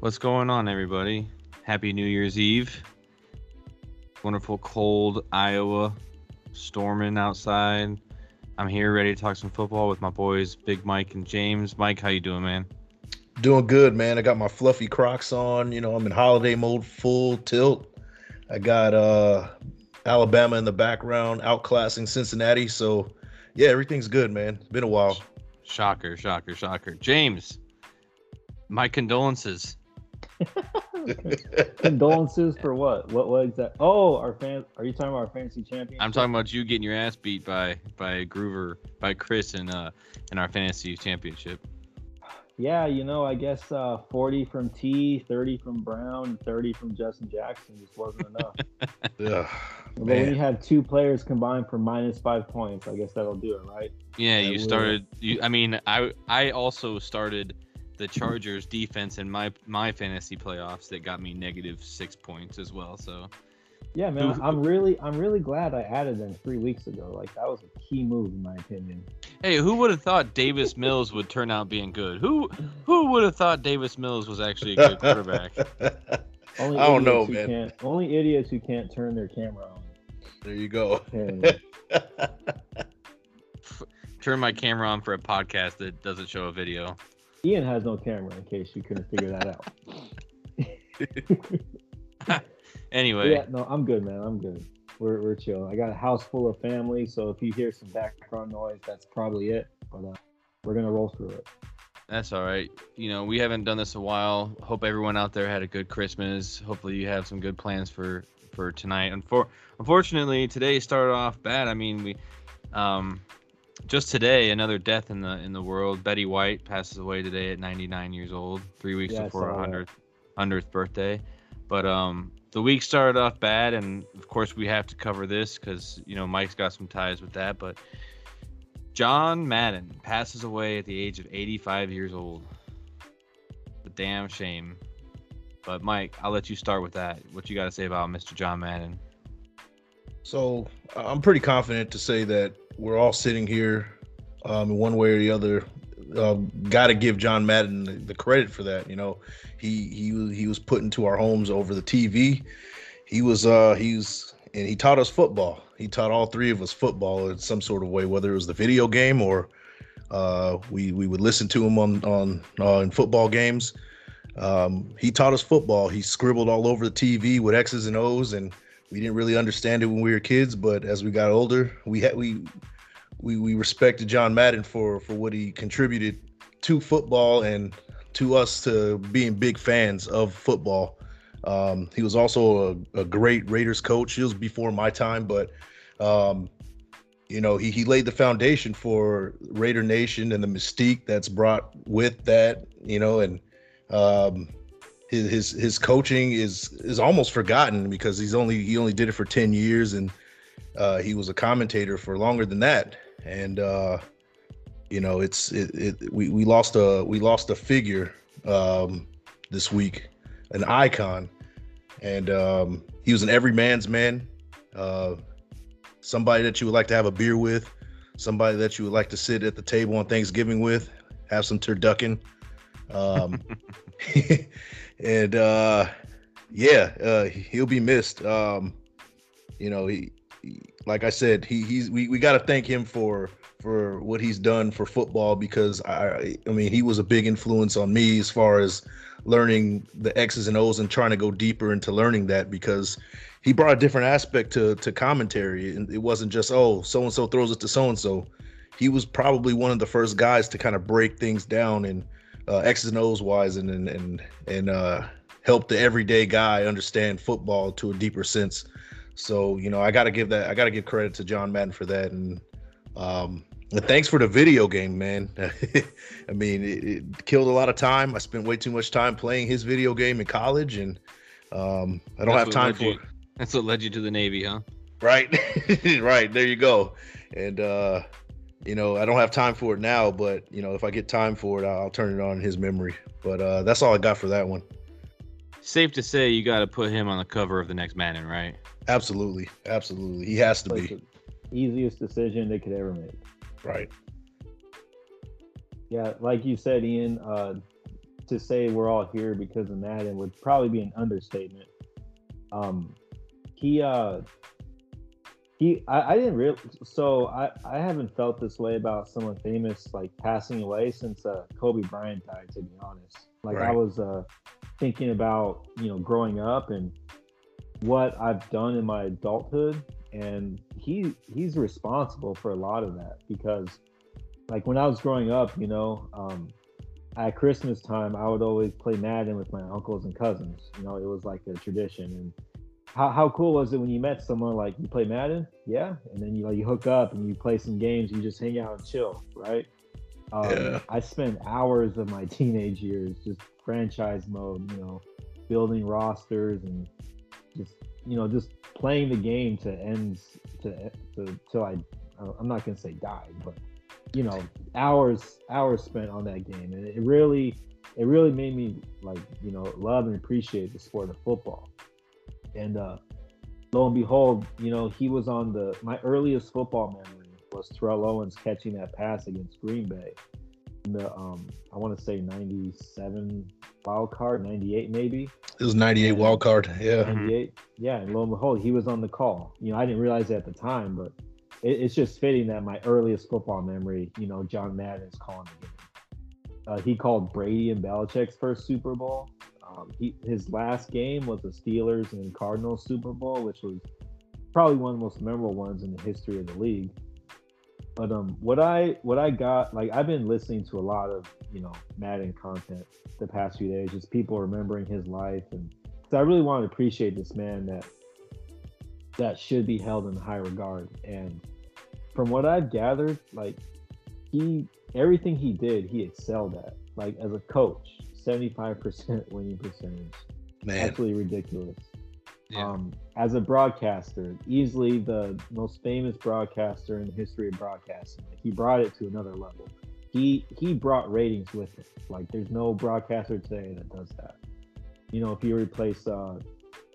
What's going on, everybody? Happy New Year's Eve. Wonderful cold Iowa, storming outside. I'm here ready to talk some football with my boys, Big Mike and James. Mike, how you doing, man? Doing good, man. I got my fluffy Crocs on. You know, I'm in holiday mode, full tilt. I got uh Alabama in the background, outclassing Cincinnati. So, yeah, everything's good, man. It's been a while. Shocker, shocker, shocker. James, my condolences. Condolences for what? What was that? Oh, our fan. Are you talking about our fantasy champion? I'm talking about you getting your ass beat by by Groover by Chris in uh in our fantasy championship. Yeah, you know, I guess uh, 40 from T, 30 from Brown, 30 from Justin Jackson just wasn't enough. yeah, but when you have two players combined for minus five points, I guess that'll do it, right? Yeah, you started. You, I mean, I I also started the Chargers defense in my my fantasy playoffs that got me negative six points as well. So yeah, man, I'm really I'm really glad I added them three weeks ago. Like that was a key move in my opinion. Hey, who would have thought Davis Mills would turn out being good? Who who would have thought Davis Mills was actually a good quarterback? only I don't know, man. Can't, only idiots who can't turn their camera on. There you go. turn my camera on for a podcast that doesn't show a video. Ian has no camera in case you couldn't figure that out. anyway. Yeah, no, I'm good, man. I'm good. We're, we're chill. I got a house full of family, so if you hear some background noise, that's probably it. But uh, we're gonna roll through it. That's all right. You know, we haven't done this a while. Hope everyone out there had a good Christmas. Hopefully, you have some good plans for for tonight. And for unfortunately, today started off bad. I mean, we um just today, another death in the in the world. Betty White passes away today at 99 years old, three weeks yeah, before her 100th, 100th birthday. But um, the week started off bad, and of course we have to cover this because you know Mike's got some ties with that. But John Madden passes away at the age of 85 years old. A damn shame. But Mike, I'll let you start with that. What you got to say about Mr. John Madden? So I'm pretty confident to say that we're all sitting here, um, one way or the other. Uh, Got to give John Madden the, the, credit for that. You know, he he he was put into our homes over the TV. He was uh he's and he taught us football. He taught all three of us football in some sort of way, whether it was the video game or uh, we we would listen to him on on uh, in football games. Um, he taught us football. He scribbled all over the TV with X's and O's and we didn't really understand it when we were kids, but as we got older, we had we we we respected John Madden for for what he contributed to football and to us to being big fans of football. Um, he was also a, a, great Raiders coach. He was before my time, but um, you know he he laid the foundation for Raider Nation and the mystique that's brought with that. You know, and um, his his his coaching is is almost forgotten because he's only he only did it for 10 years and uh, he was a commentator for longer than that. And uh, you know it's it, it we, we lost a we lost a figure um, this week an icon. And um, he was an everyman's man. Uh, somebody that you would like to have a beer with somebody that you would like to sit at the table on Thanksgiving with have some turducken. Um, and uh, yeah, uh, he'll be missed. Um, you know, he, he, like I said, he he's we, we got to thank him for for what he's done for football because I I mean he was a big influence on me as far as learning the X's and O's and trying to go deeper into learning that because he brought a different aspect to to commentary and it wasn't just oh so and so throws it to so and so. He was probably one of the first guys to kind of break things down and uh, X's and O's wise and and and, and uh, help the everyday guy understand football to a deeper sense. So you know, I got to give that I got to give credit to John Madden for that, and um, and thanks for the video game, man. I mean, it, it, killed a lot of time. I spent way too much time playing his video game in college, and um, I don't that's have time for. You, that's what led you to the Navy, huh? Right, right. There you go. And uh, you know, I don't have time for it now, but you know, if I get time for it, I'll turn it on in his memory. But uh, that's all I got for that one. Safe to say, you got to put him on the cover of the next Madden, right? Absolutely, absolutely. He has to be. easiest decision they could ever make. Right. Yeah, like you said, Ian. Uh, to say we're all here because of Madden would probably be an understatement. Um, he uh, he I, I didn't real so I I haven't felt this way about someone famous like passing away since uh, Kobe Bryant died. To be honest, like I was uh, thinking about you know growing up and what I've done in my adulthood, and he he's responsible for a lot of that because like when I was growing up, you know, um, at Christmas time, I would always play Madden with my uncles and cousins. You know, it was like a tradition. And how, how cool was it when you met someone like you play Madden? Yeah. And then you know you hook up and you play some games, you just hang out and chill, right? Um, Yeah. I spent hours of my teenage years just franchise mode, you know, building rosters and just you know just playing the game to ends to to till I I'm not gonna say died, but you know hours hours spent on that game, and it really it really made me like you know love and appreciate the sport of football. And uh, lo and behold, you know he was on the my earliest football memory was Terrell Owens catching that pass against Green Bay in the um I want to say 97 wild card 98 maybe It was 98 wild card. Yeah. Mhm. 98. Yeah, and lo and behold, he was on the call. You know, I didn't realize it at the time, but it, it's just fitting that my earliest football memory, you know, John Madden is calling the game. Uh, he called Brady and Belichick's first Super Bowl. Um, he, his last game was the Steelers and Cardinals Super Bowl, which was probably one of the most memorable ones in the history of the league. But um, what I what I got like I've been listening to a lot of you know Madden content the past few days, just people remembering his life and so I really want to appreciate this man that that should be held in high regard. And from what I've gathered, like he everything he did, he excelled at. Like as a coach, 75% winning percentage. Man. Absolutely ridiculous. Yeah. Um, as a broadcaster, easily the most famous broadcaster in the history of broadcasting. Like he brought it to another level. He he brought ratings with it. Like there's no broadcaster today that does that. You know, if you replace uh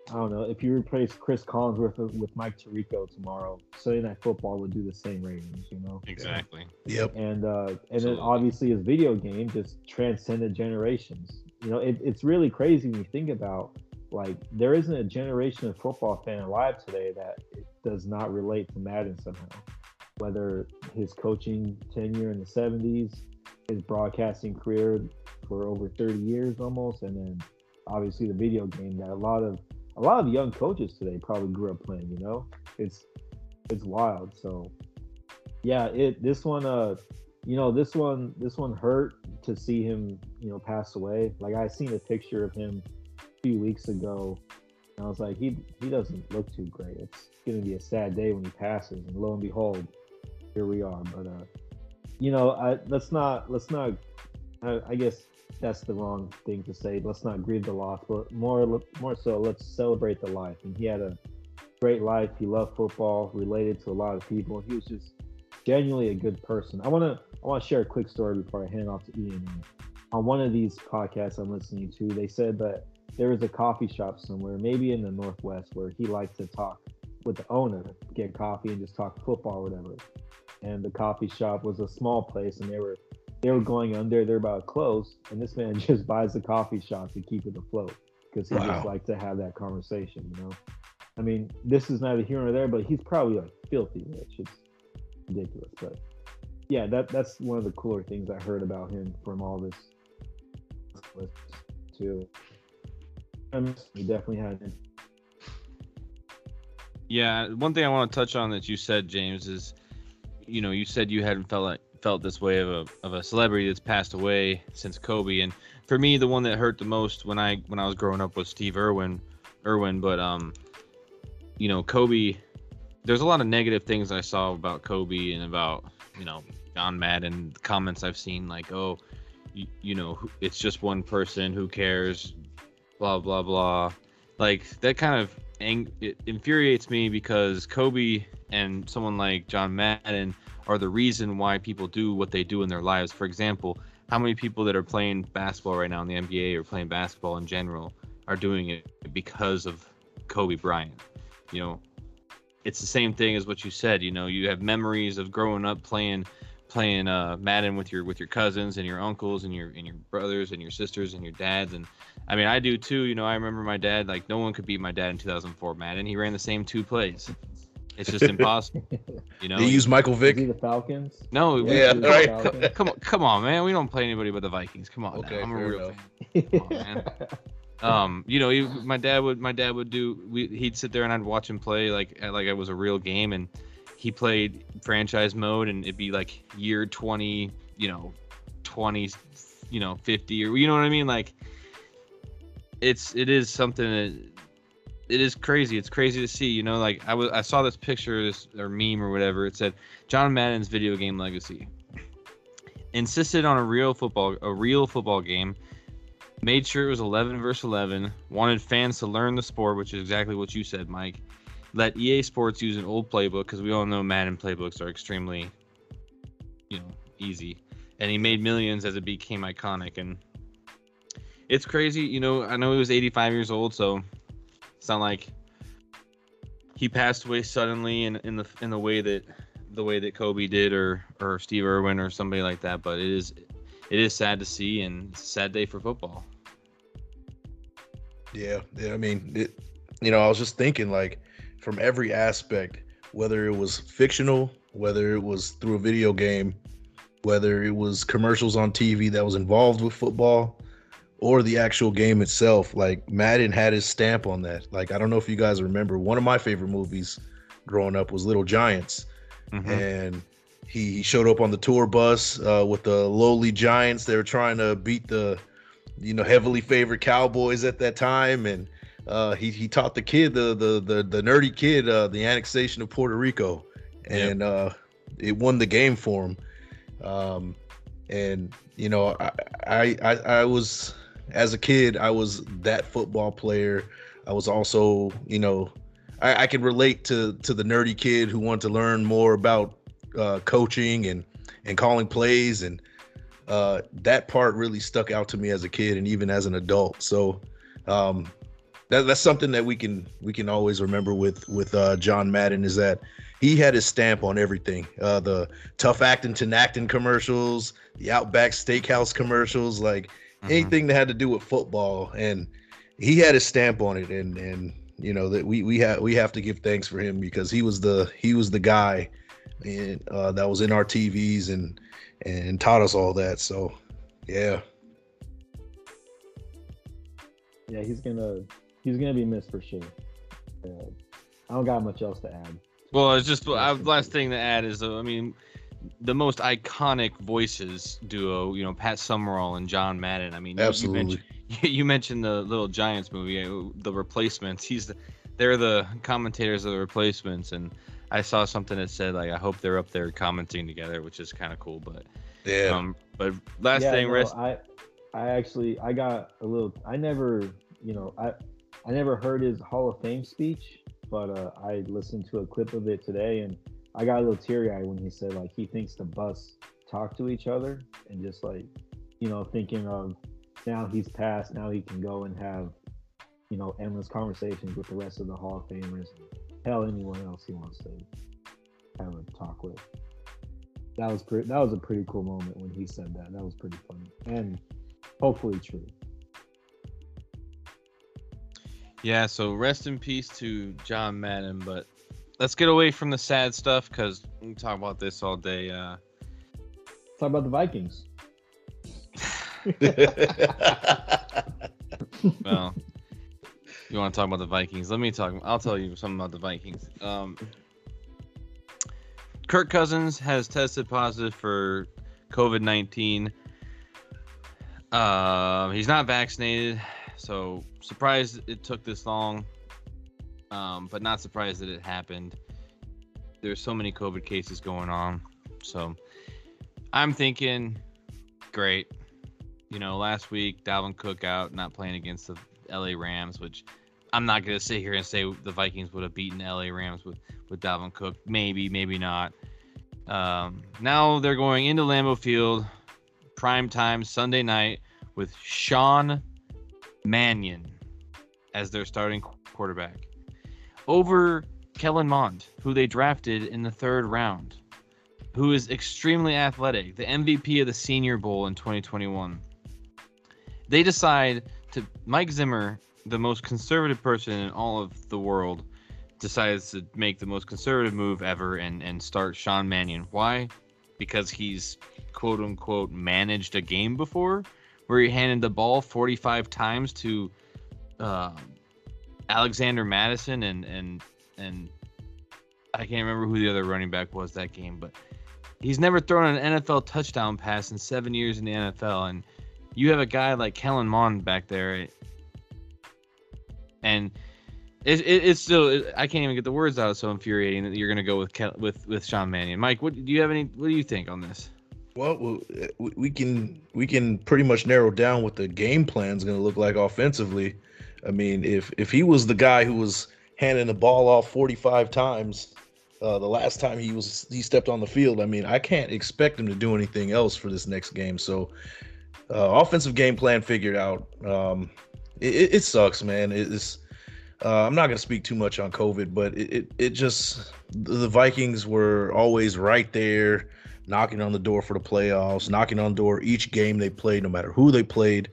I don't know, if you replace Cris Collinsworth with, with Mike Tirico tomorrow, Sunday Night Football would do the same ratings, you know? exactly. Yep. and uh, and then obviously his video game just transcended generations. You know, it, it's really crazy when you think about like there isn't a generation of football fan alive today that does not relate to Madden somehow. Whether his coaching tenure in the '70s, his broadcasting career for over 30 years almost, and then obviously the video game that a lot of a lot of young coaches today probably grew up playing. You know, it's it's wild. So yeah, it this one uh you know this one this one hurt to see him you know pass away. Like I seen a picture of him a few weeks ago, and I was like he he doesn't look too great. It's gonna be a sad day when he passes, and lo and behold, here we are. But uh, you know, I, let's not let's not. I, I guess that's the wrong thing to say. Let's not grieve the loss, but more more so, let's celebrate the life. And he had a great life. He loved football, related to a lot of people. He was just genuinely a good person. I want to I want to share a quick story before I hand off to Ian. On one of these podcasts I'm listening to, they said that there was a coffee shop somewhere, maybe in the Northwest, where he liked to talk with the owner, get coffee and just talk football or whatever. And the coffee shop was a small place, and they were they were going under. They're about close, and this man just buys the coffee shop to keep it afloat because he just Wow. liked to have that conversation. You know, I mean, this is neither here nor there, but he's probably like filthy rich. It's ridiculous, but yeah, that that's one of the cooler things I heard about him from all this list too. Um, he definitely had an Yeah, one thing I want to touch on that you said, James, is you know you said you hadn't felt like, felt this way of a of a celebrity that's passed away since Kobe, and for me, the one that hurt the most when I when I was growing up was Steve Irwin, Irwin. But um, you know, Kobe. There's a lot of negative things I saw about Kobe and about you know John Madden. Comments I've seen like, oh, you, you know, it's just one person. Who cares? Blah blah blah. Like that kind of ang- it infuriates me because Kobe and someone like John Madden are the reason why people do what they do in their lives. For example, how many people that are playing basketball right now in the NBA or playing basketball in general are doing it because of Kobe Bryant? You know, it's the same thing as what you said. You know, you have memories of growing up playing playing uh, Madden with your with your cousins and your uncles and your and your brothers and your sisters and your dads and I mean I do too. You know I remember my dad like no one could beat my dad in 2004 Madden. He ran the same two plays. It's just impossible. You know. They use Michael Is Vick. he the Falcons? no. we- Yeah, Is he the right. Falcons? Come on, come on, man. We don't play anybody but the Vikings. Come on, now. I'm a real enough. fan. On, man. um you know he, my dad would my dad would do we, he'd sit there and i'd watch him play like like it was a real game and he played franchise mode and it'd be like year 20 you know 20 you know 50 or you know what i mean like it's it is something that it is crazy. It's crazy to see you know like i was i saw this picture this or meme or whatever. It said john madden's video game legacy. Insisted on a real football a real football game. Made sure it was 11 versus 11 wanted fans to learn the sport which is exactly what you said mike. Let ea sports use an old playbook because we all know madden playbooks are extremely you know easy. And he made millions as it became iconic. And it's crazy you know i know he was 85 years old so it's not like he passed away suddenly in, in the in the way that the way that kobe did or or steve irwin or somebody like that but it is it is sad to see and it's a sad day for football Yeah, yeah. I mean, it, you know, I was just thinking like from every aspect, whether it was fictional, whether it was through a video game, whether it was commercials on TV that was involved with football, or the actual game itself. Like Madden had his stamp on that. Like I don't know if you guys remember, one of my favorite movies growing up was Little Giants, Mhm. and he, he showed up on the tour bus uh, with the lowly Giants. They were trying to beat the you know heavily favored Cowboys at that time, and uh, he he taught the kid the the the, the nerdy kid uh, the annexation of Puerto Rico, and uh, it won the game for him. Um, and you know I, I I I was as a kid I was that football player. I was also you know I, I can relate to to the nerdy kid who wanted to learn more about uh, coaching and and calling plays and uh, that part really stuck out to me as a kid and even as an adult. So um, that, that's something that we can we can always remember with with uh, John Madden is that he had his stamp on everything. Uh, the tough acting to acting commercials, the Outback Steakhouse commercials, like Mhm. anything that had to do with football, and he had his stamp on it. And and you know that we we have we have to give thanks for him because he was the he was the guy and uh, that was in our TVs and and taught us all that. So, yeah, Yeah, he's gonna he's gonna be missed for sure. Uh, I don't got much else to add. Well, it's just I, Rest last thing to add is uh, I mean, the most iconic voices duo, you know, Pat Summerall and John Madden. I mean, you- absolutely. You mentioned, you mentioned the Little Giants movie, uh, the replacements. He's the, they're the commentators of the replacements, and I saw something that said like I hope they're up there commenting together, which is kind of cool. But Yeah, um, but last yeah, thing, no, rest. I I actually I got a little. I never you know I I never heard his Hall of Fame speech, but uh, I listened to a clip of it today, and I got a little teary eyed when he said like he thinks the bus talk to each other, and just like you know thinking of now he's passed, now he can go and have you know endless conversations with the rest of the Hall of Famers, hell anyone else he wants to have a talk with. That was pretty. That was a pretty cool moment when he said that. That was pretty funny and hopefully true. Yeah, so rest in peace to John Madden. But let's get away from the sad stuff because we can talk about this all day. Uh, Talk about the Vikings. well, you want to talk about the Vikings? Let me talk. I'll tell you something about the Vikings. Um, Kirk Cousins has tested positive for COVID nineteen. Uh, he's not vaccinated, so surprised it took this long. Um, but not surprised that it happened. There's so many COVID cases going on, so I'm thinking, great. You know, last week Dalvin Cook out, not playing against the LA Rams, which I'm not gonna sit here and say the Vikings would have beaten LA Rams with with Dalvin Cook. Maybe, maybe not. Um, now they're going into Lambeau Field, prime time Sunday night with Sean Mannion as their starting quarterback over Kellen Mond, who they drafted in the third round. who is extremely athletic, the MVP of the Senior Bowl in 2021. They decide to Mike Zimmer, the most conservative person in all of the world, decides to make the most conservative move ever and and start Sean Mannion. Why? Because he's quote unquote managed a game before where he handed the ball 45 times to uh, Alexander Mattison and and and I can't remember who the other running back was that game, but he's never thrown an NFL touchdown pass in seven years in the NFL, and you have a guy like Kellen Mond back there, and it, it, it's still it, I can't even get the words out. It's so infuriating that you're going to go with with with Sean Mannion. Mike, what do you have any? What do you think on this? Well, we can we can pretty much narrow down what the game plan is going to look like offensively. I mean, if if he was the guy who was handing the ball off 45 times uh, the last time he was he stepped on the field, I mean, I can't expect him to do anything else for this next game. So, uh, offensive game plan figured out. Um, it, it sucks, man. It's uh, I'm not going to speak too much on COVID, but it, it, it just the Vikings were always right there, knocking on the door for the playoffs, knocking on the door each game they played, no matter who they played,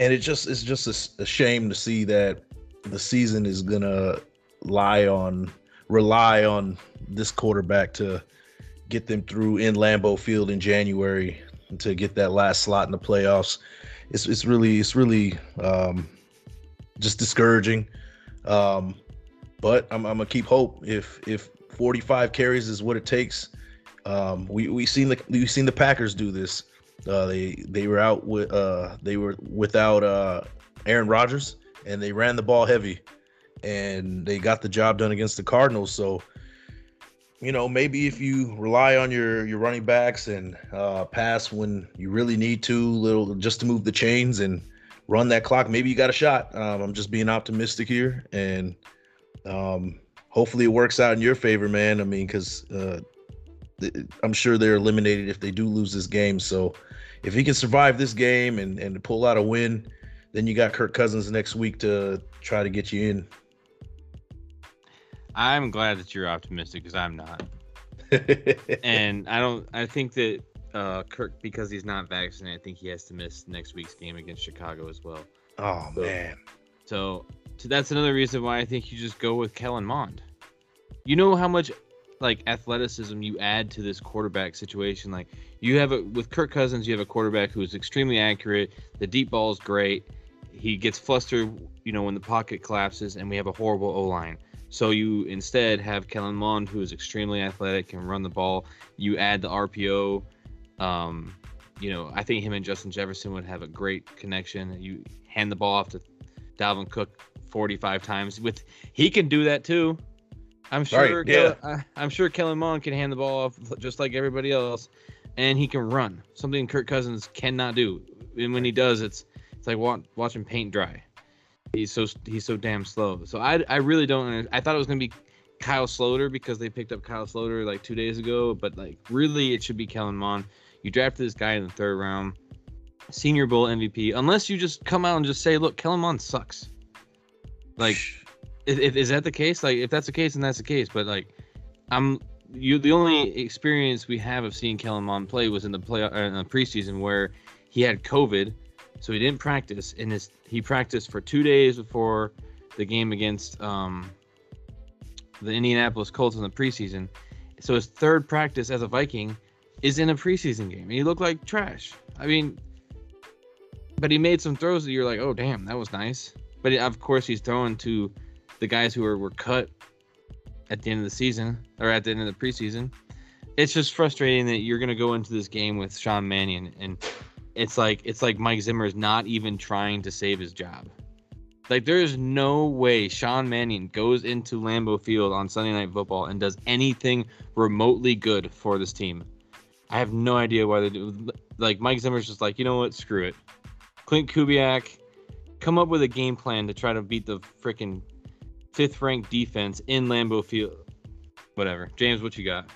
and it just it's just a, a shame to see that the season is gonna lie on rely on this quarterback to get them through in Lambeau Field in January to get that last slot in the playoffs. It's it's really it's really um, just discouraging. Um, but I'm, I'm, gonna keep hope. If if 45 carries is what it takes, um, we we seen the we've seen the Packers do this. Uh, they they were out with uh, they were without uh, Aaron Rodgers and they ran the ball heavy, and they got the job done against the Cardinals. So you know maybe if you rely on your your running backs and uh, pass when you really need to, little just to move the chains and run that clock. Maybe you got a shot. Um, I'm just being optimistic here, and um, hopefully it works out in your favor, man. I mean, because uh, I'm sure they're eliminated if they do lose this game. So if he can survive this game and and pull out a win, then you got Kirk Cousins next week to try to get you in. I'm glad that you're optimistic because I'm not. and I don't. I think that uh, Kirk because he's not vaccinated. I think he has to miss next week's game against Chicago as well. Oh so, man. So, so that's another reason why I think you just go with Kellen Mond. You know how much like athleticism you add to this quarterback situation. Like you have a with Kirk Cousins, you have a quarterback who is extremely accurate. The deep ball is great. He gets flustered, you know, when the pocket collapses, and we have a horrible O line. So you instead have Kellen Mond, who is extremely athletic, can run the ball. You add the RPO um, you know, I think him and Justin Jefferson would have a great connection. You hand the ball off to Dalvin Cook 45 times. With he can do that too. I'm sure. Right, yeah. Kellen, uh, I, am sure Kellen Mond can hand the ball off just like everybody else, and he can run. Something Kirk Cousins cannot do. And when he does, it's it's like watching paint dry. He's so he's so damn slow. So I I really don't. I thought it was gonna be Kyle Sloter because they picked up Kyle Sloter like two days ago, but like really it should be Kellen Mond. You drafted this guy in the third round, Senior Bowl MVP. Unless you just come out and just say, "Look, Kellen Mond sucks." Like, is that the case? Like, if that's the case, then that's the case. But like, I'm you. The only experience we have of seeing Kellen Mond play was in the play uh, in the preseason where he had COVID, so he didn't practice. And his he practiced for two days before the game against um, the Indianapolis Colts in the preseason. So his third practice as a Viking is in a preseason game. And he looked like trash. I mean, but he made some throws that you're like, oh damn, that was nice. But of course, he's throwing to the guys who were, were cut at the end of the season or at the end of the preseason. It's just frustrating that you're gonna go into this game with Sean Mannion and it's like it's like Mike Zimmer is not even trying to save his job. Like there is no way Sean Mannion goes into Lambeau Field on Sunday Night Football and does anything remotely good for this team. I have no idea why they do. Like Mike Zimmer's just like, you know what? Screw it. Klint Kubiak, come up with a game plan to try to beat the freaking fifth ranked defense in Lambeau Field. Whatever. James, what you got?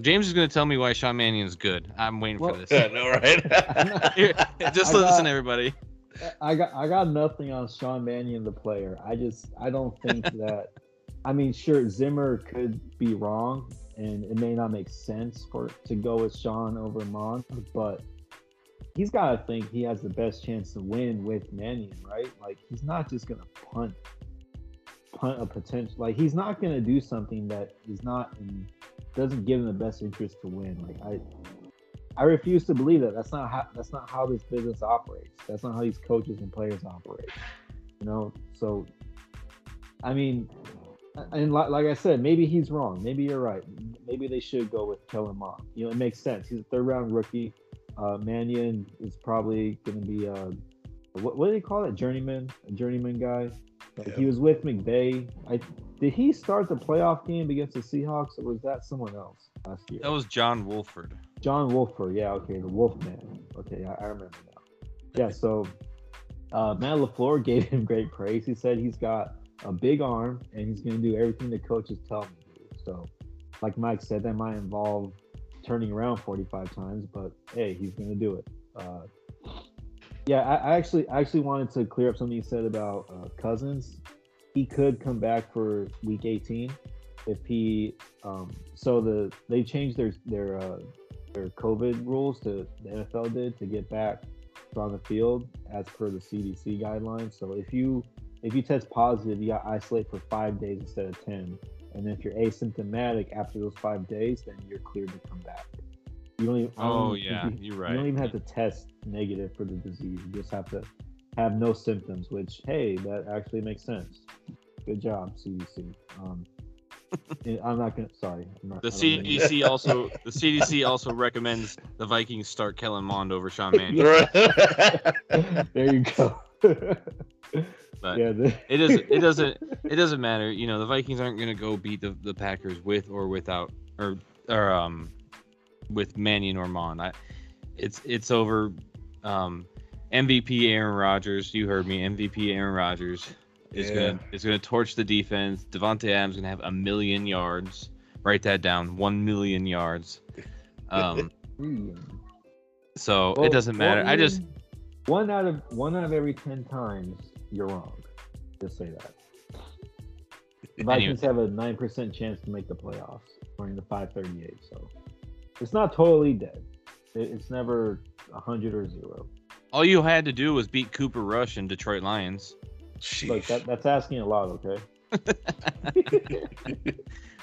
James is going to tell me why Sean Mannion is good. I'm waiting well, for this. Yeah, no, right? Here, just listen, everybody. I got I got nothing on Sean Mannion the player. I just I don't think that. I mean, sure, Zimmer could be wrong, and it may not make sense for to go with Sean over Mond, but he's got to think he has the best chance to win with Mannion, right? Like he's not just gonna punt punt a potential. Like he's not gonna do something that is not in doesn't give him the best interest to win. Like I. I refuse to believe that. That's not how. That's not how this business operates. That's not how these coaches and players operate. You know. So, I mean, and like, like I said, maybe he's wrong. Maybe you're right. Maybe they should go with Kellen Mond. You know, it makes sense. He's a third round rookie. Uh, Mannion is probably going to be a what, what do they call it? Journeyman, a journeyman guy. Like yeah. He was with McVay. I did he start the playoff game against the Seahawks, or was that someone else last year? That was John Wolford. John Wolford, yeah, okay, the Wolfman. Okay, I, I remember now. Yeah, so uh, Matt LaFleur gave him great praise. He said he's got a big arm and he's going to do everything the coaches tell him to do. So, like Mike said, that might involve turning around 45 times, but hey, he's going to do it. Uh, yeah, I, I, actually I actually wanted to clear up something you said about uh, Cousins. He could come back for Week 18 if he. Um, so the they changed their their uh, their COVID rules to the NFL did to get back on the field as per the CDC guidelines. So if you if you test positive, you got isolate for five days instead of 10. And if you're asymptomatic after those five days, then you're cleared to come back. You don't even, oh, yeah, you, are right. You don't even have to test negative for the disease. You just have to have no symptoms, which, hey, that actually makes sense. Good job, CDC. Um, I'm not gonna. Sorry, not, the CDC also the CDC also recommends the Vikings start Kellen Mond over Sean Mannion. there you go. But yeah, the... it doesn't it doesn't it doesn't matter. You know, the Vikings aren't gonna go beat the, the Packers with or without or or um with Manny or Mond. I it's it's over um MVP Aaron Rodgers. You heard me, MVP Aaron Rodgers is yeah. gonna is gonna torch the defense. Davante Adams gonna have a million yards. Write that down. One million yards. Um so well, it doesn't matter. I just one out of one out of every ten times you're wrong. Just say that. The Vikings anyway. have a nine percent chance to make the playoffs, according to 538. So it's not totally dead. It's never hundred or zero. All you had to do was beat Cooper Rush and Detroit Lions. Look, that, that's asking a lot, okay?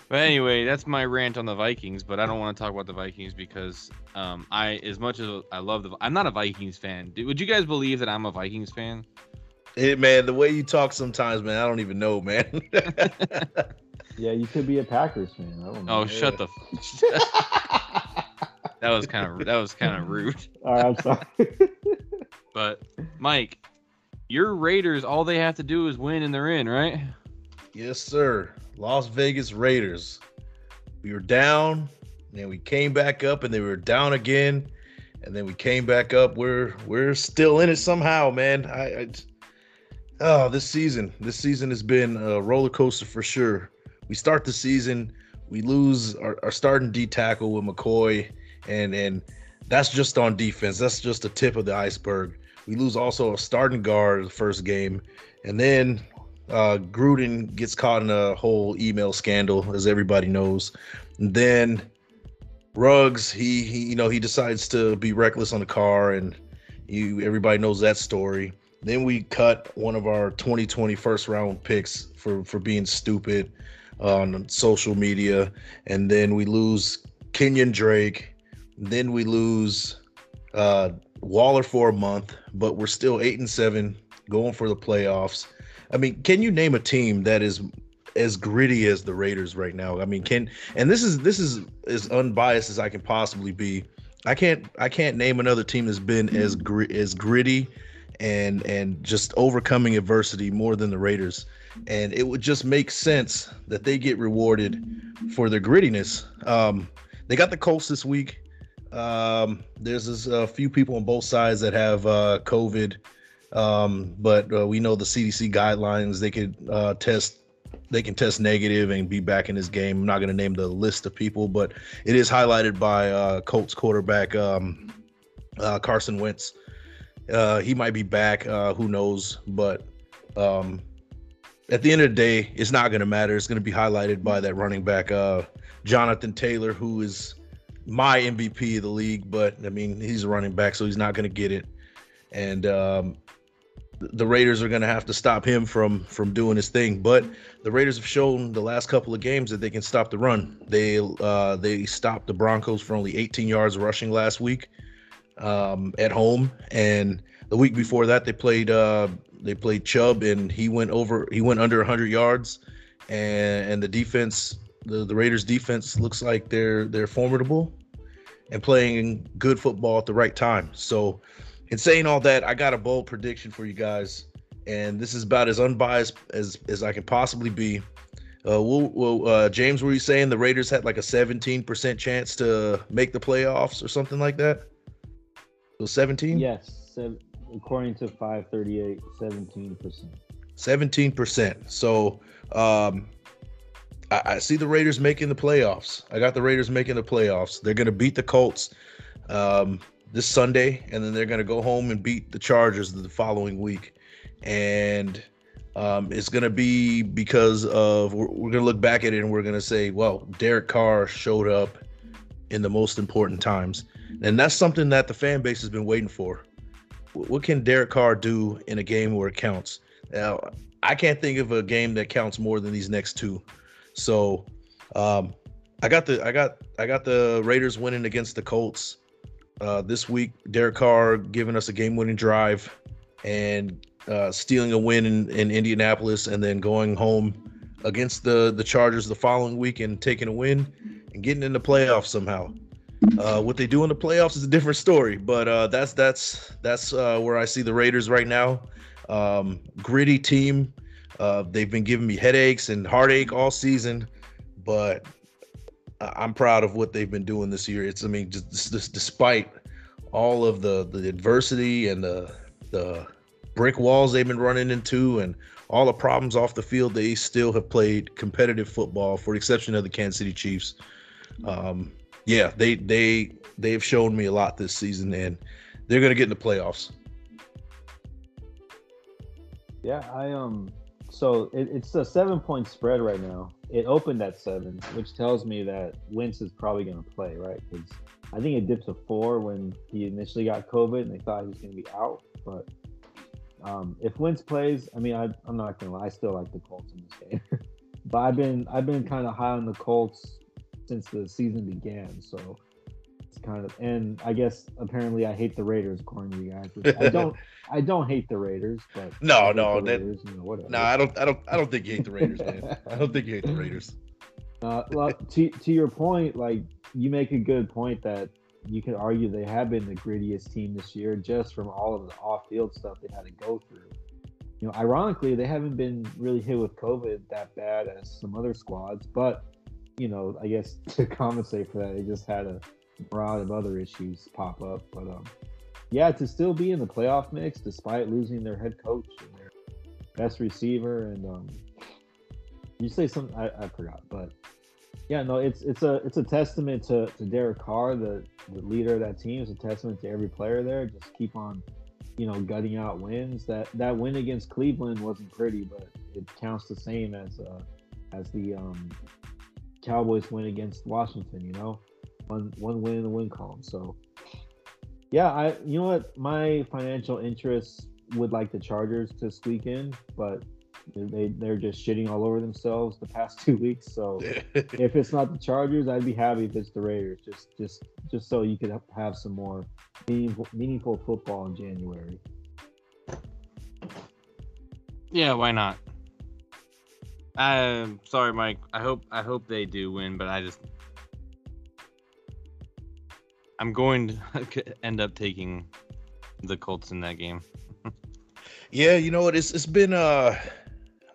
but anyway, that's my rant on the Vikings. But I don't want to talk about the Vikings because um, I, as much as I love the, I'm not a Vikings fan. Would you guys believe that I'm a Vikings fan? Hey, man, the way you talk sometimes, man, I don't even know, man. yeah, you could be a Packers fan. I don't know. Oh, shut the. that was kind of that was kind of rude. All right, I'm sorry. but Mike, your Raiders, all they have to do is win and they're in, right? Yes, sir. Las Vegas Raiders. We were down, and we came back up, and they were down again, and then we came back up. We're we're still in it somehow, man. I, I Oh, this season, this season has been a roller coaster for sure. We start the season, we lose our, our starting D tackle with McCoy, and and that's just on defense. That's just the tip of the iceberg. We lose also a starting guard in the first game, and then uh, Gruden gets caught in a whole email scandal, as everybody knows. And then Ruggs, he, he you know he decides to be reckless on the car, and you everybody knows that story. Then we cut one of our 2020 first round picks for for being stupid on social media, and then we lose Kenyon Drake. Then we lose uh, Waller for a month, but we're still eight and seven, going for the playoffs. I mean, can you name a team that is as gritty as the Raiders right now? I mean, can and this is this is as unbiased as I can possibly be. I can't I can't name another team that's been as gr- as gritty and and just overcoming adversity more than the Raiders. And it would just make sense that they get rewarded for their grittiness. Um, they got the Colts this week. Um, there's a few people on both sides that have uh, COVID, um, but uh, we know the CDC guidelines. They could uh, test, they can test negative and be back in this game. I'm not going to name the list of people, but it is highlighted by uh, Colts quarterback um, uh, Carson Wentz. Uh, he might be back. Uh, who knows? But um, at the end of the day, it's not going to matter. It's going to be highlighted by that running back, uh, Jonathan Taylor, who is my MVP of the league. But I mean, he's a running back, so he's not going to get it. And um, the Raiders are going to have to stop him from from doing his thing. But the Raiders have shown the last couple of games that they can stop the run. They uh, they stopped the Broncos for only 18 yards rushing last week um, at home, and the week before that they played uh, they played Chubb and he went over he went under 100 yards, and and the defense the the Raiders defense looks like they're they're formidable and playing good football at the right time. So in saying all that, I got a bold prediction for you guys, and this is about as unbiased as as I can possibly be. Uh, we'll, we'll, uh, James, were you saying the Raiders had like a 17% chance to make the playoffs or something like that? So 17? Yes, seven, according to 538, 17%. 17%. So um, I, see the Raiders making the playoffs. I got the Raiders making the playoffs. They're going to beat the Colts. Um, this Sunday, and then they're going to go home and beat the Chargers the following week. And um, it's going to be because of we're, we're going to look back at it and we're going to say, well, Derek Carr showed up in the most important times, and that's something that the fan base has been waiting for. What can Derek Carr do in a game where it counts? Now, I can't think of a game that counts more than these next two. So, um, I got the I got I got the Raiders winning against the Colts uh, this week, Derek Carr giving us a game-winning drive and uh, stealing a win in, in Indianapolis, and then going home against the the Chargers the following week and taking a win and getting in the playoffs somehow. Uh, what they do in the playoffs is a different story, but uh, that's that's that's uh, where I see the Raiders right now. Um, gritty team. Uh, they've been giving me headaches and heartache all season, but I'm proud of what they've been doing this year. It's I mean just, just despite all of the the adversity and the the brick walls they've been running into and all the problems off the field, they still have played competitive football, for the exception of the Kansas City Chiefs. Um, yeah, they they they've shown me a lot this season, and they're going to get in the playoffs. Yeah, I um so it, it's a seven point spread right now. It opened at seven, which tells me that Wentz is probably going to play, right? Because I think it dipped to four when he initially got COVID and they thought he was going to be out. But um, if Wentz plays, I mean, I, am not going to lie, I still like the Colts in this game. but I've been I've been kind of high on the Colts since the season began, so kind of and I guess apparently I hate the Raiders according to you guys. I don't I don't hate the Raiders, but no, no, that, Raiders, you know, no, I don't I don't I don't think you hate the Raiders, man. I don't think you hate the Raiders. Uh, well, to to your point, like you make a good point that you could argue they have been the grittiest team this year just from all of the off-field stuff they had to go through. You know, ironically, they haven't been really hit with COVID that bad as some other squads, but you know, I guess to compensate for that, they just had a broad of other issues pop up. But um, yeah, to still be in the playoff mix despite losing their head coach and their best receiver, and um, you say something I, I forgot, but yeah, no, it's it's a it's a testament to, to Derek Carr, the the leader of that team. It's a testament to every player there. Just keep on, you know, gutting out wins. That that win against Cleveland wasn't pretty, but it counts the same as uh, as the um, Cowboys win against Washington. You know, one one win in the win column. So yeah, I you know what my financial interests would like the Chargers to squeak in, but they they're just shitting all over themselves the past two weeks. So if it's not the Chargers, I'd be happy if it's the Raiders. Just just just so you could have some more meaningful meaningful football in January. Yeah, why not? I'm sorry, Mike. I hope I hope they do win, but I just I'm going to end up taking the Colts in that game. yeah, you know what? It's it's been uh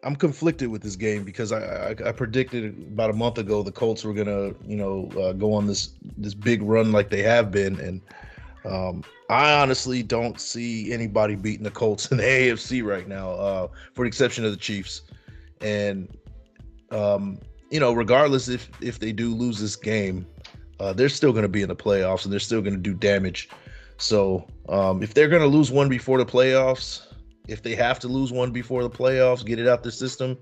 I'm conflicted with this game because I, I, I predicted about a month ago the Colts were gonna you know uh, go on this this big run like they have been, and um, I honestly don't see anybody beating the Colts in the AFC right now, uh, for the exception of the Chiefs, and um, you know regardless if if they do lose this game, uh, they're still going to be in the playoffs and they're still going to do damage. So um, if they're going to lose one before the playoffs, If they have to lose one before the playoffs, get it out the system,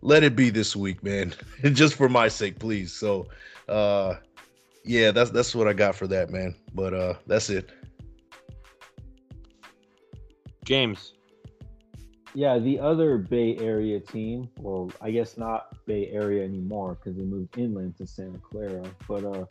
let it be this week, man. Just for my sake, please. So, uh, yeah, that's that's what I got for that, man. But uh, that's it. James. Yeah, the other Bay Area team, well, I guess not Bay Area anymore because they moved inland to Santa Clara. But uh,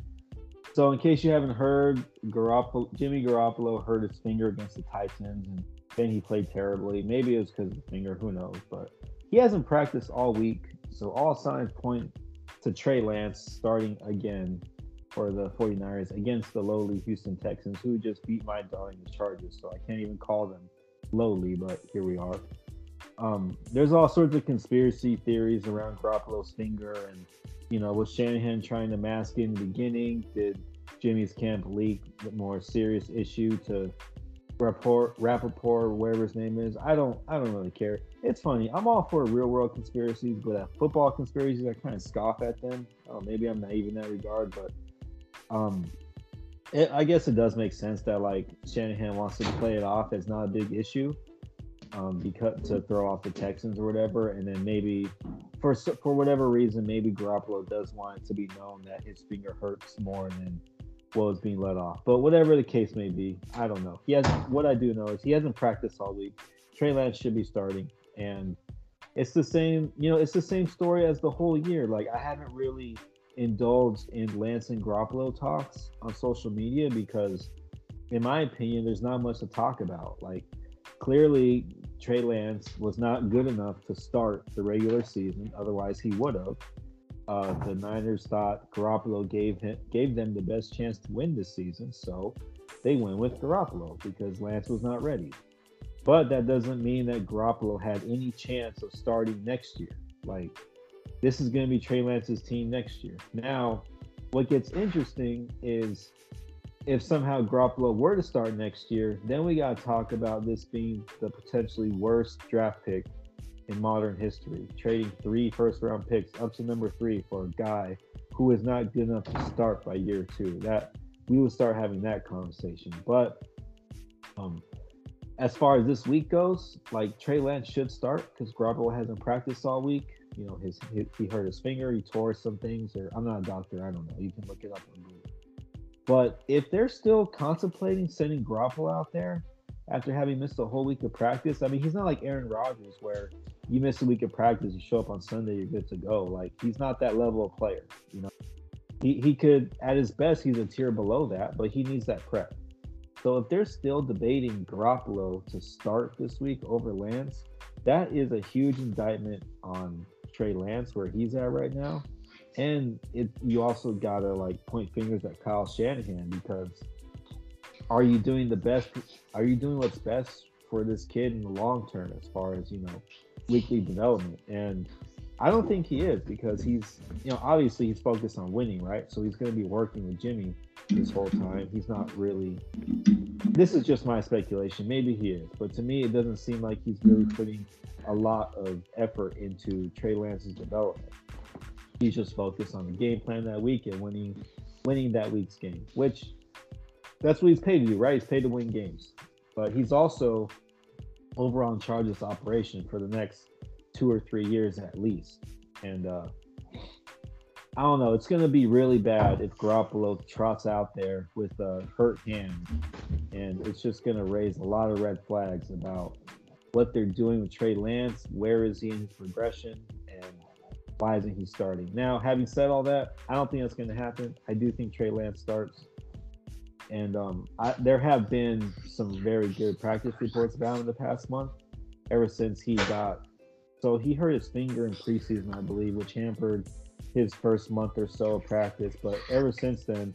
so in case you haven't heard, Garoppolo, Jimmy Garoppolo hurt his finger against the Titans, and then he played terribly. Maybe it was because of the finger, who knows? But he hasn't practiced all week, so all signs point to Trey Lance starting again for the 49ers against the lowly Houston Texans, who just beat my darling the Chargers. So I can't even call them lowly, but here we are. Um, there's all sorts of conspiracy theories around Garoppolo's finger, and you know, was Shanahan trying to mask it in the beginning? Did Jimmy's camp leak the more serious issue to Rapport, Rapoport, whatever his name is? I don't, I don't really care. It's funny. I'm all for real world conspiracies, but at football conspiracies, I kind of scoff at them. Oh, maybe I'm naive in that regard, but um, it, I guess it does make sense that like Shanahan wants to play it off as not a big issue um, because to throw off the Texans or whatever, and then maybe for for whatever reason, maybe Garoppolo does want it to be known that his finger hurts more than what was being let off. But whatever the case may be, I don't know. He has what I do know is he hasn't practiced all week. Trey Lance should be starting, and it's the same. You know, it's the same story as the whole year. Like I haven't really indulged in Lance and Garoppolo talks on social media because, in my opinion, there's not much to talk about. Like clearly Trey Lance was not good enough to start the regular season. Otherwise, he would have. Uh, the Niners thought Garoppolo gave him, gave them the best chance to win this season, so they went with Garoppolo because Lance was not ready. But that doesn't mean that Garoppolo had any chance of starting next year. Like this is going to be Trey Lance's team next year. Now, what gets interesting is if somehow Garoppolo were to start next year, then we got to talk about this being the potentially worst draft pick in modern history. Trading three first round picks up to number three for a guy who is not good enough to start by year two. That we will start having that conversation. But um, as far as this week goes, like Trey Lance should start because Garoppolo hasn't practiced all week. You know, his, his he hurt his finger, he tore some things, or I'm not a doctor, I don't know. You can look it up on Google. But if they're still contemplating sending Garoppolo out there after having missed a whole week of practice, I mean, he's not like Aaron Rodgers where you miss a week of practice, you show up on Sunday, you're good to go. Like he's not that level of player. You know, he he could at his best he's a tier below that, but he needs that prep. So if they're still debating Garoppolo to start this week over Lance, that is a huge indictment on Trey Lance where he's at right now and it you also gotta like point fingers at Kyle Shanahan because are you doing the best? Are you doing what's best for this kid in the long term as far as you know weekly development? And I don't think he is because he's you know obviously he's focused on winning, right? So he's going to be working with Jimmy this whole time. He's not really. This is just my speculation. Maybe he is, but to me, it doesn't seem like he's really putting a lot of effort into Trey Lance's development he's just focused on the game plan that week and winning winning that week's game, which that's what he's paid to do, right? He's paid to win games. But he's also overall in charge of this operation for the next two or three years at least. And uh I don't know. It's going to be really bad if Garoppolo trots out there with a hurt hand, and it's just going to raise a lot of red flags about what they're doing with Trey Lance. Where is he in his progression? Why isn't he starting? Now, having said all that, I don't think that's going to happen. I do think Trey Lance starts. And um, I, there have been some very good practice reports about him in the past month, ever since he got. So he hurt his finger in preseason, I believe, which hampered his first month or so of practice. But ever since then,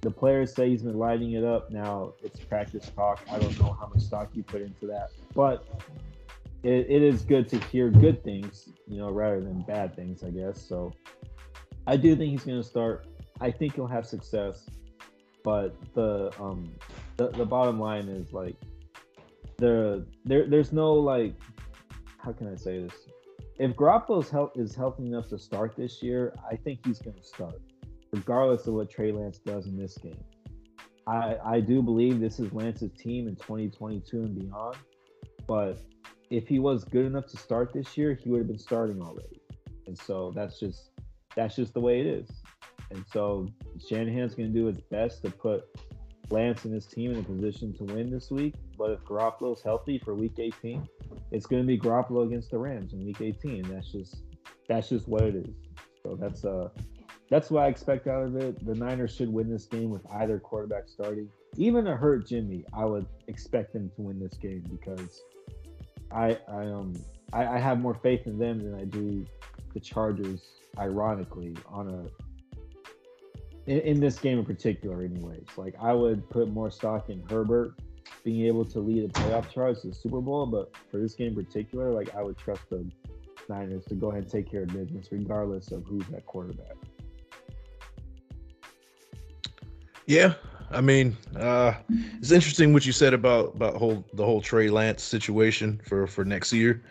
the players say he's been lighting it up. Now it's practice talk. I don't know how much stock you put into that, but it, it is good to hear good things, you know, rather than bad things, I guess. So I do think he's going to start. I think he'll have success, but the um the, the bottom line is like the there there's no like how can I say this? If Garoppolo's health is healthy enough to start this year, I think he's going to start, regardless of what Trey Lance does in this game. I I do believe this is Lance's team in 2022 and beyond, but if he was good enough to start this year, he would have been starting already. And so that's just that's just the way it is. And so Shanahan's going to do his best to put Lance and his team in a position to win this week. But if Garoppolo's healthy for Week 18, it's going to be Garoppolo against the Rams in Week 18. That's just that's just what it is. So that's uh that's what I expect out of it. The Niners should win this game with either quarterback starting. Even a hurt Jimmy, I would expect them to win this game because I I um I, I have more faith in them than I do the Chargers. Ironically, on a in, in this game in particular, anyways. Like I would put more stock in Herbert being able to lead a playoff charge to the Super Bowl, but for this game in particular, like I would trust the Niners to go ahead and take care of business, regardless of who's at quarterback. Yeah, I mean, uh, it's interesting what you said about about whole the whole Trey Lance situation for for next year.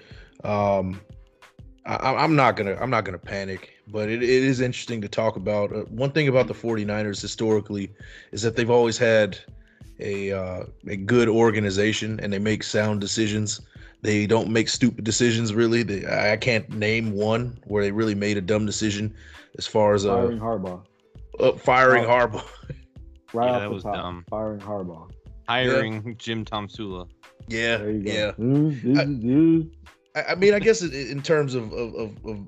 Um, I, am not gonna I'm not gonna panic, but it, it is interesting to talk about. Uh, one thing about the 49ers historically is that they've always had a uh, a good organization and they make sound decisions. They don't make stupid decisions really. They, I can't name one where they really made a dumb decision as far as uh, firing Harbaugh. Uh, firing oh. Harbaugh. right yeah, that was top, dumb. Firing Harbaugh. Hiring yeah. Jim Tomsula. Yeah, yeah. I, I mean, I guess in terms of of, of,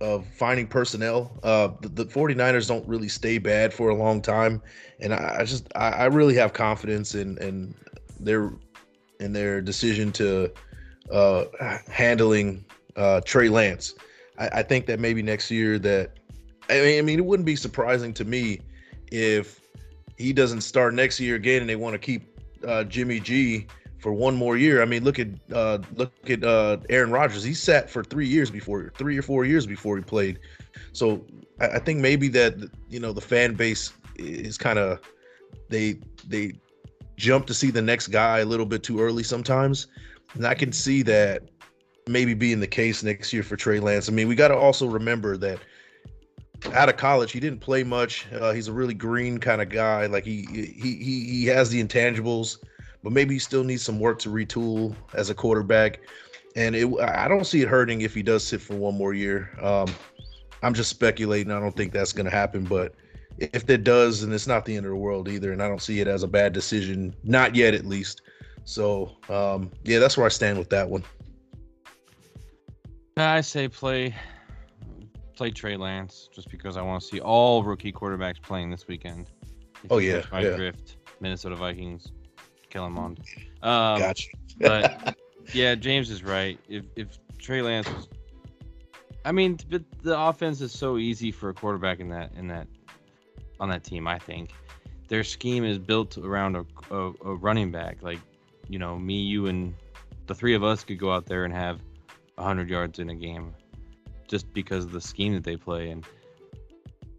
of finding personnel, uh, the, the 49ers don't really stay bad for a long time, and I, I just I, I, really have confidence in in their in their decision to uh, handling uh, Trey Lance. I, I think that maybe next year that I mean I mean it wouldn't be surprising to me if he doesn't start next year again and they want to keep uh, Jimmy G for one more year. I mean, look at uh, look at uh, Aaron Rodgers. He sat for three years before, three or four years before he played. So I, I think maybe that you know the fan base is kind of they they jump to see the next guy a little bit too early sometimes, and I can see that maybe being the case next year for Trey Lance. I mean, we got to also remember that out of college he didn't play much. Uh, he's a really green kind of guy. Like he he he he has the intangibles but maybe he still needs some work to retool as a quarterback. And it, I don't see it hurting if he does sit for one more year. Um, I'm just speculating. I don't think that's going to happen, but if it does, then it's not the end of the world either. And I don't see it as a bad decision, not yet at least. So um, yeah, that's where I stand with that one. I say play play Trey Lance just because I want to see all rookie quarterbacks playing this weekend. Oh yeah, yeah. Drift, Minnesota Vikings. Kellen Mond. Um, gotcha. but yeah, James is right. If if Trey Lance was, I mean, but the offense is so easy for a quarterback in that in that on that team. I think their scheme is built around a, a, a running back. Like, you know, me, you, and the three of us could go out there and have hundred yards in a game, just because of the scheme that they play. And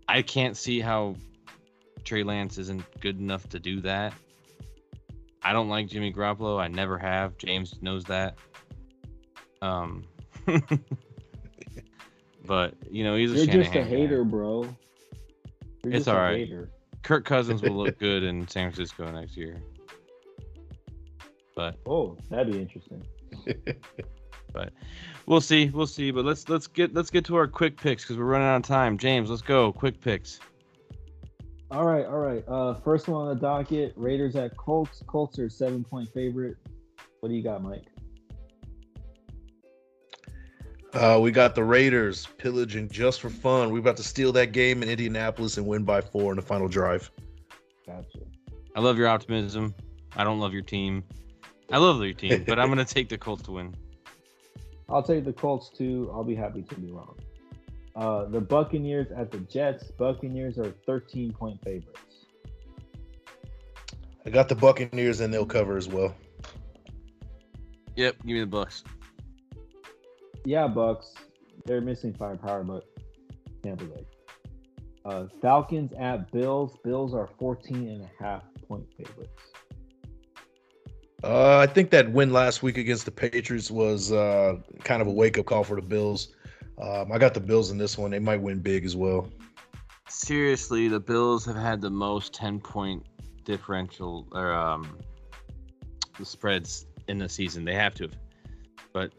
I can't see how Trey Lance isn't good enough to do that. I don't like Jimmy Garoppolo. I never have. James knows that. Um, but you know he's a You're Shanahan just a hater, guy. bro. You're it's all right. Hater. Kirk Cousins will look good in San Francisco next year. But oh, that'd be interesting. but we'll see, we'll see. But let's let's get let's get to our quick picks because we're running out of time. James, let's go. Quick picks. All right, all right. Uh, first one on the docket: Raiders at Colts. Colts are seven point favorite. What do you got, Mike? Uh, we got the Raiders pillaging just for fun. We're about to steal that game in Indianapolis and win by four in the final drive. Gotcha. I love your optimism. I don't love your team. I love your team, but I'm gonna take the Colts to win. I'll take the Colts too. I'll be happy to be wrong. Uh, the Buccaneers at the Jets. Buccaneers are 13 point favorites. I got the Buccaneers and they'll cover as well. Yep, give me the Bucks. Yeah, Bucks. They're missing firepower, but Tampa Bay. Uh, Falcons at Bills. Bills are 14 and a half point favorites. Uh, I think that win last week against the Patriots was uh, kind of a wake up call for the Bills. Um, I got the Bills in this one. They might win big as well. Seriously, the Bills have had the most 10 point differential or um, the spreads in the season. They have to have. but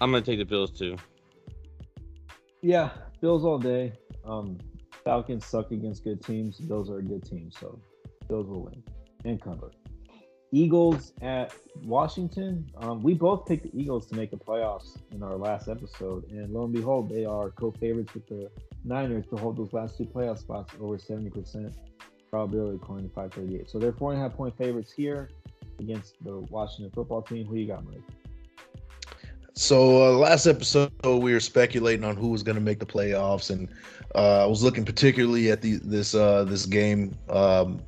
I'm gonna take the Bills too. Yeah, Bills all day. Um, Falcons suck against good teams. Bills are a good team, so Bills will win and cover. Eagles at Washington. Um, we both picked the Eagles to make the playoffs in our last episode, and lo and behold, they are co-favorites with the Niners to hold those last two playoff spots over 70% probability according to 538. So they're four and a half point favorites here against the Washington football team. Who you got, Mike? So uh, last episode we were speculating on who was going to make the playoffs, and uh, I was looking particularly at the this uh, this game um,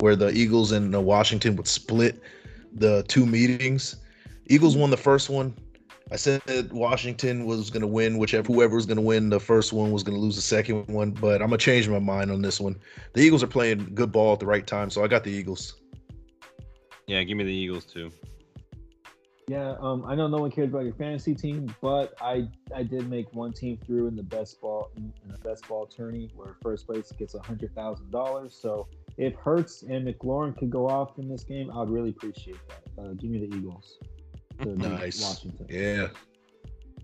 where the Eagles and the Washington would split the two meetings. Eagles won the first one. I said that Washington was going to win, whichever whoever was going to win the first one was going to lose the second one. But I'm gonna change my mind on this one. The Eagles are playing good ball at the right time, so I got the Eagles. Yeah, give me the Eagles too. Yeah, um, I know no one cares about your fantasy team, but I I did make one team through in the best ball in, in the best ball tourney where first place gets a hundred thousand dollars. So if Hurts and McLaurin could go off in this game, I'd really appreciate that. Uh, give me the Eagles. nice. Washington. Yeah.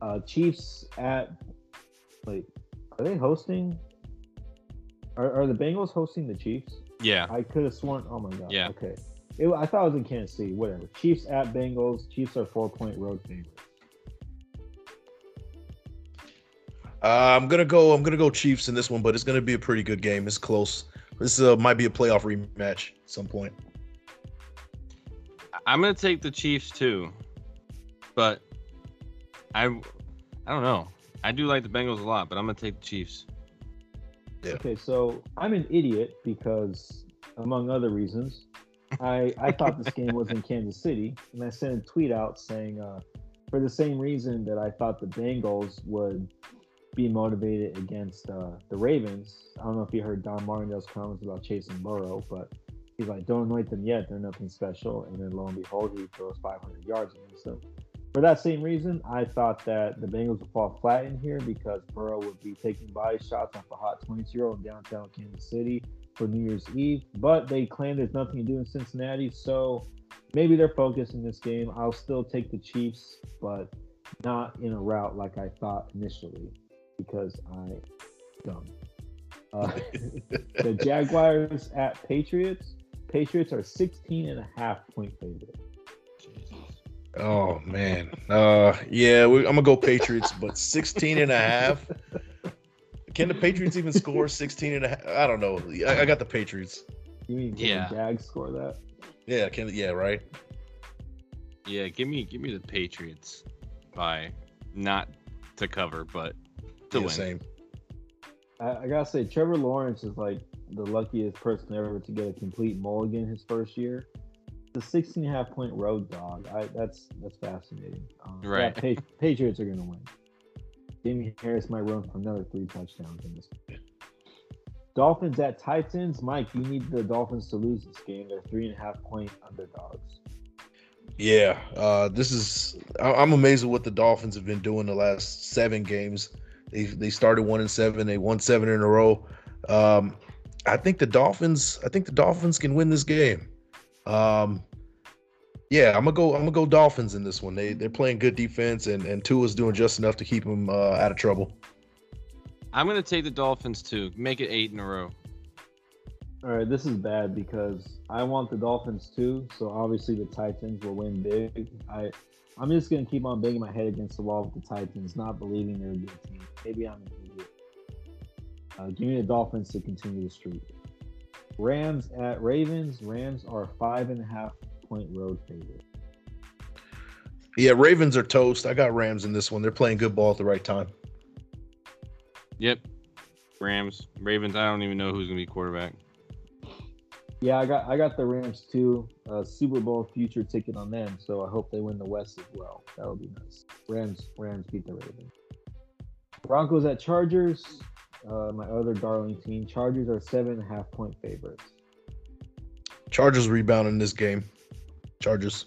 Uh, Chiefs at like are they hosting? Are, are the Bengals hosting the Chiefs? Yeah. I could have sworn. Oh my god. Yeah. Okay. It, I thought it was in Kansas City. Whatever. Chiefs at Bengals. Chiefs are four point road favorites. Uh, I'm gonna go. I'm gonna go Chiefs in this one, but it's gonna be a pretty good game. It's close. This uh, might be a playoff rematch at some point. I'm gonna take the Chiefs too, but I I don't know. I do like the Bengals a lot, but I'm gonna take the Chiefs. Yeah. Okay, so I'm an idiot because, among other reasons, I I thought this game was in Kansas City, and I sent a tweet out saying, uh, for the same reason that I thought the Bengals would be motivated against uh, the Ravens. I don't know if you heard Don Martindale's comments about chasing Burrow, but he's like, don't anoint them yet; they're nothing special. And then lo and behold, he throws 500 yards against them. For that same reason, I thought that the Bengals would fall flat in here because Burrow would be taking body shots off a hot 20 year old in downtown Kansas City for New Year's Eve, but they claim there's nothing to do in Cincinnati, so maybe they're focused in this game. I'll still take the Chiefs, but not in a rout like I thought initially because I dumb. Uh, the Jaguars at Patriots. Patriots are 16 and a half point favorite. Oh man. Uh yeah, we, I'm gonna go Patriots, but 16 and a half. Can the Patriots even score 16 and a half? I don't know. I, I got the Patriots. You mean can yeah. the Jags score that? Yeah, can yeah, right? Yeah, give me give me the Patriots by not to cover, but to yeah, win. Same. I, I, gotta say, Trevor Lawrence is like the luckiest person ever to get a complete mulligan his first year. The 16 and a half point road dog. I, that's that's fascinating. Um, right. Yeah, Patriots are gonna win. Damien Harris might run for another three touchdowns in this game. Dolphins at Titans. Mike, you need the Dolphins to lose this game. They're three and a half point underdogs. Yeah, uh, this is. I'm amazed at what the Dolphins have been doing the last seven games. They they started one and seven. They won seven in a row. Um, I think the Dolphins. I think the Dolphins can win this game. Um, yeah, I'm gonna go. I'm gonna go Dolphins in this one. They they're playing good defense, and and Tua's doing just enough to keep them uh, out of trouble. I'm gonna take the Dolphins too. Make it eight in a row. All right, this is bad because I want the Dolphins too. So obviously the Titans will win big. I I'm just gonna keep on banging my head against the wall with the Titans, not believing they're a good team. Maybe I'm an idiot. Uh, give me the Dolphins to continue the streak. Rams at Ravens. Rams are five and a half point road favorite. Yeah, Ravens are toast. I got Rams in this one. They're playing good ball at the right time. Yep. Rams. Ravens, I don't even know who's gonna be quarterback. Yeah, I got I got the Rams too. Uh, Super Bowl future ticket on them, so I hope they win the West as well. That would be nice. Rams Rams beat the Ravens. Broncos at Chargers. Uh, my other darling team. Chargers are seven and a half point favorites. Chargers rebound in this game. Chargers.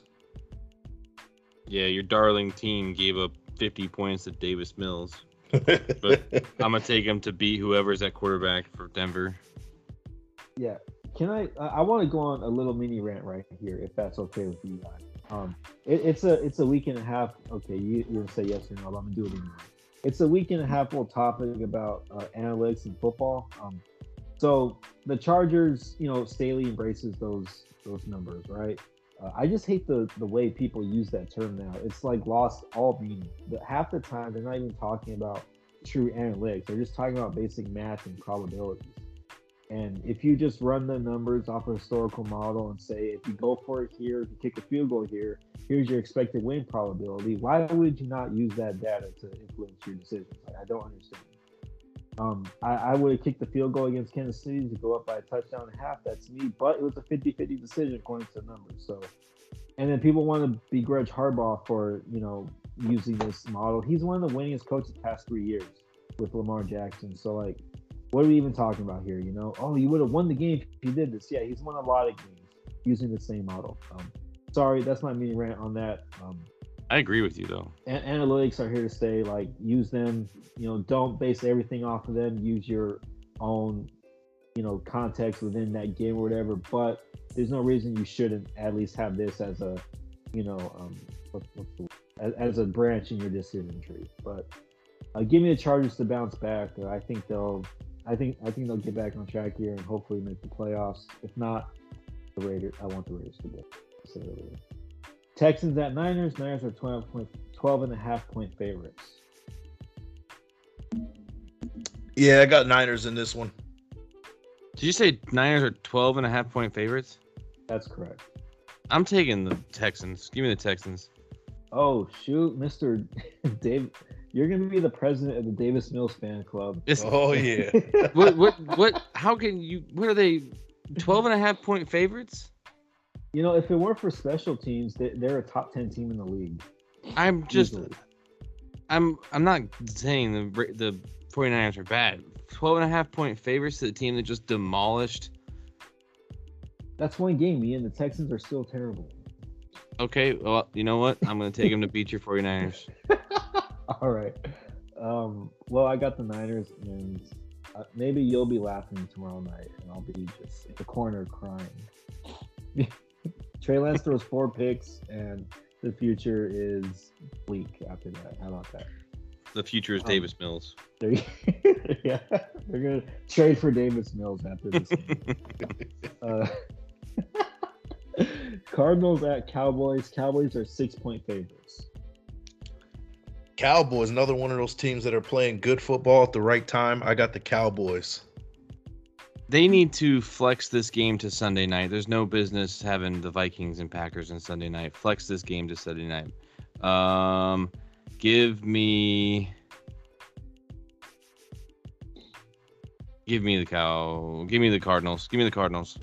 Yeah, your darling team gave up 50 points to Davis Mills. but I'm gonna take him to beat whoever's at quarterback for Denver. Yeah. Can I? I want to go on a little mini rant right here, if that's okay with you guys. Um, it, it's a it's a week and a half. Okay, you you say yes or no, but I'm gonna do it anyway. It's a week and a half full topic about uh, analytics and football. Um, so the Chargers, you know, Staley embraces those those numbers, right? Uh, I just hate the the way people use that term now. It's like lost all meaning. But half the time, they're not even talking about true analytics. They're just talking about basic math and probabilities. And if you just run the numbers off a historical model and say, if you go for it here, if you kick a field goal here, here's your expected win probability, why would you not use that data to influence your decisions? Like, I don't understand. Um, I, I would have kicked the field goal against Kansas City to go up by a touchdown and a half. That's me. But it was a 50 50 decision according to the numbers. So, and then people want to begrudge Harbaugh for, you know, using this model. He's one of the winningest coaches the past three years with Lamar Jackson. So, like, what are we even talking about here? You know, oh, you would have won the game if you did this. Yeah, he's won a lot of games using the same model. Um, sorry, that's my mini rant on that. Um, I agree with you though. An- analytics are here to stay. Like, use them. You know, don't base everything off of them. Use your own, you know, context within that game or whatever. But there's no reason you shouldn't at least have this as a, you know, um, what, what's the, as, as a branch in your decision tree. But uh, give me the Chargers to bounce back. I think they'll I think I think they'll get back on track here and hopefully make the playoffs. If not, the Raiders. I want the Raiders to get. Texans at Niners. Niners are 12, point, 12 and a half point favorites. Yeah, I got Niners in this one. Did you say Niners are 12 and a half point favorites? That's correct. I'm taking the Texans. Give me the Texans. Oh shoot, Mr. Dave you're gonna be the president of the Davis Mills fan club. It's, oh yeah. what what what how can you what are they 12 and a half point favorites? You know, if it weren't for special teams, they, are a top 10 team in the league. I'm just Easily. I'm I'm not saying the the 49ers are bad. 12 and a half point favorites to the team that just demolished That's one game, Ian. The Texans are still terrible. Okay, well, you know what? I'm going to take them to beat your 49ers. All right. Um, well, I got the Niners, and uh, maybe you'll be laughing tomorrow night, and I'll be just in the corner crying. Trey Lance throws four picks, and the future is bleak after that. How about that? The future is um, Davis Mills. yeah, they're gonna trade for Davis Mills after this. uh, Cardinals at Cowboys. Cowboys are six point favorites. Cowboys, another one of those teams that are playing good football at the right time. I got the Cowboys. They need to flex this game to Sunday night. There's no business having the Vikings and Packers on Sunday night. Flex this game to Sunday night. Um, give me, give me the cow. Give me the Cardinals. Give me the Cardinals.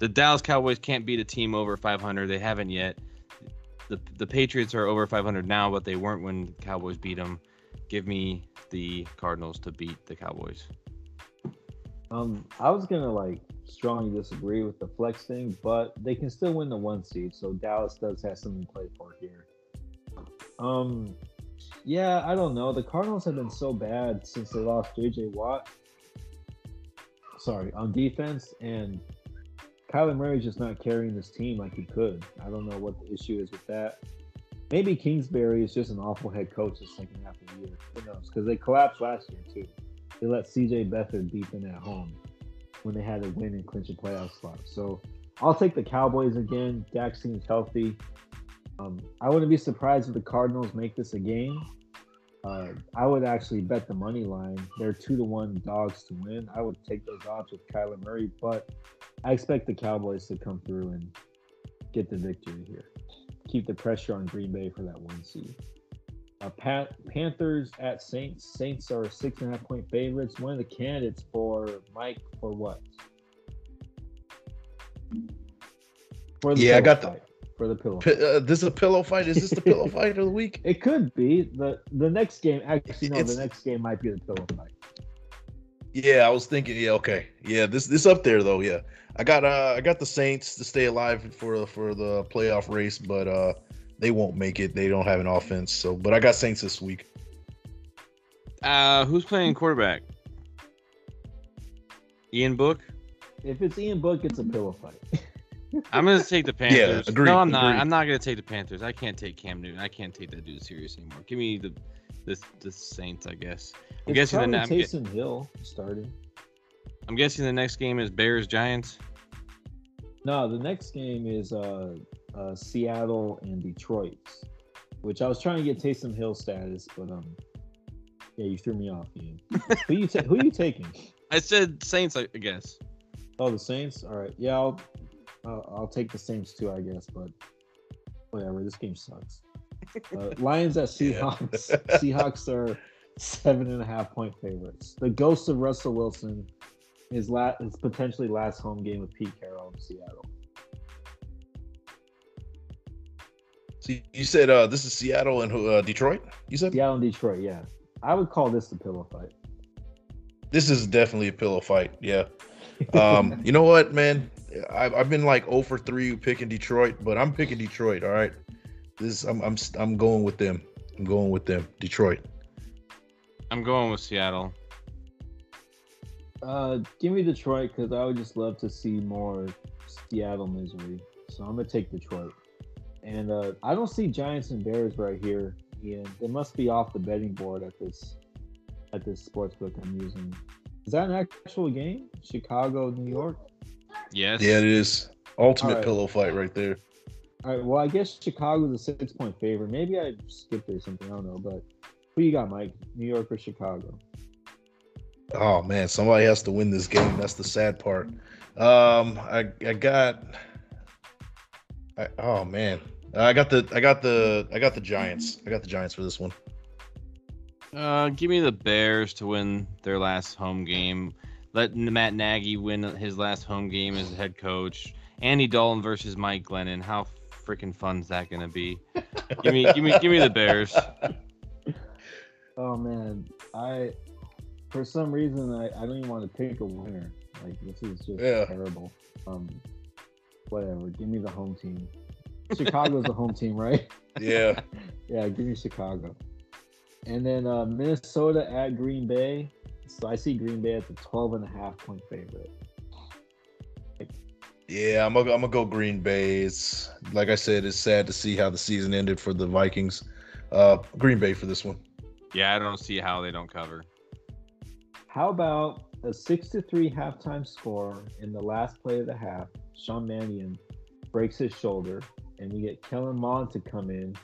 The Dallas Cowboys can't beat a team over 500. They haven't yet the the Patriots are over 500 now, but they weren't when Cowboys beat them. Give me the Cardinals to beat the Cowboys. Um, I was gonna like strongly disagree with the flex thing, but they can still win the one seed, so Dallas does have something to play for here. Um, yeah, I don't know. The Cardinals have been so bad since they lost JJ Watt. Sorry, on defense, and Kyler Murray's just not carrying this team like he could. I don't know what the issue is with that. Maybe Kingsbury is just an awful head coach the second half of the year. Who knows? Because they collapsed last year too. They let CJ Beathard beat them at home when they had to win and clinch a playoff spot. So I'll take the Cowboys again. Dak seems healthy. Um, I wouldn't be surprised if the Cardinals make this a game. Uh, I would actually bet the money line. They're two to one dogs to win. I would take those odds with Kyler Murray, but I expect the Cowboys to come through and get the victory here. Keep the pressure on Green Bay for that one seed. Uh, Pat, Panthers at Saints. Saints are six and a half point favorites. One of the candidates for Mike for what? For yeah, I got the for the pillow. P- uh, this is a pillow fight. Is this the pillow fight of the week? It could be the the next game. Actually, no, it's, the next game might be the pillow fight. Yeah, I was thinking. Yeah, okay. Yeah, this this up there though. Yeah, I got uh I got the Saints to stay alive for for the playoff race, but uh they won't make it. They don't have an offense. So, but I got Saints this week. Uh, who's playing quarterback? Ian Book. If it's Ian Book, it's a pillow fight. I'm gonna take the Panthers. agreed, no, I'm not. agreed. I'm not gonna take the Panthers. I can't take Cam Newton. I can't take that dude serious anymore. Give me the the, the Saints, I guess. I'm It's guessing the probably I'm, gue- Taysom Hill starting. I'm guessing the next game is Bears Giants. No, the next game is uh, uh, Seattle and Detroit, which I was trying to get Taysom Hill status, but um, yeah, you threw me off. Ian. who you ta- who you taking? I said Saints, I I guess. Oh, the Saints. All right, yeah, I'll I'll, I'll take the Saints too, I guess, but whatever. This game sucks. Uh, Lions at Yeah. Seahawks. Seahawks are seven and a half point favorites. The ghost of Russell Wilson is la- is potentially last home game with Pete Carroll in Seattle. So you said uh, this is Seattle and uh, Detroit. You said Seattle and Detroit, yeah. I would call this the pillow fight. this is definitely a pillow fight. Yeah. Um, you know what, man? I've, I've been like 0 for 3 picking Detroit, but I'm picking Detroit. All right. This I'm I'm I'm going with them. I'm going with them. Detroit. I'm going with Seattle. Uh, give me Detroit because I would just love to see more Seattle misery. So I'm gonna take Detroit. And uh, I don't see Giants and Bears right here. Ian, they must be off the betting board at this at this sports book I'm using. Is that an actual game? Chicago, New York. Yes. Yeah, it is. Ultimate All right. pillow fight right there. All right. Well, I guess Chicago's a six point favorite. Maybe I skipped or something. I don't know. But who you got, Mike? New York or Chicago? Oh man, somebody has to win this game. That's the sad part. Um, I I got. I, oh man, I got the I got the I got the Giants. I got the Giants for this one. Uh, give me the Bears to win their last home game. Let Matt Nagy win his last home game as head coach. Andy Dalton versus Mike Glennon. How freaking fun is that gonna be? give me, give me, give me the Bears. Oh man, I for some reason I, I don't even want to pick a winner. Like this is just Yeah. terrible. Um, whatever. Give me the home team. Chicago's the home team, right? Yeah, Yeah, give me Chicago. And then uh, Minnesota at Green Bay. So I see Green Bay at the 12 and a half point favorite. yeah. I'm gonna I'm gonna go Green Bay. It's like I said, it's sad to see how the season ended for the Vikings. Uh, Green Bay for this one. Yeah, I don't see how they don't cover. How about a six to three halftime score in the last play of the half? Sean Mannion breaks his shoulder, and we get Kellen Mond to come in,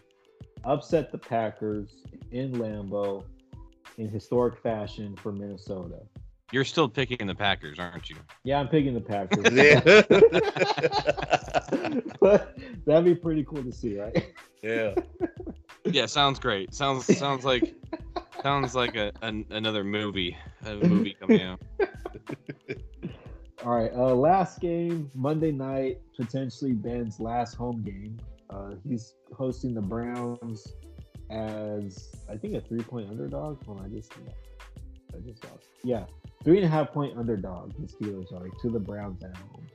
upset the Packers in Lambeau in historic fashion for Minnesota. You're still picking the Packers, aren't you? Yeah, I'm picking the Packers. Yeah. but that'd be pretty cool to see, right? yeah. Yeah, sounds great. Sounds sounds like sounds like a, an, another movie, a movie coming out. All right, uh, last game Monday night, potentially Ben's last home game. Uh, he's hosting the Browns as I think a three point underdog. Hold on, I just I just lost. Yeah, three and a half point underdog. The Steelers are to the Browns at home.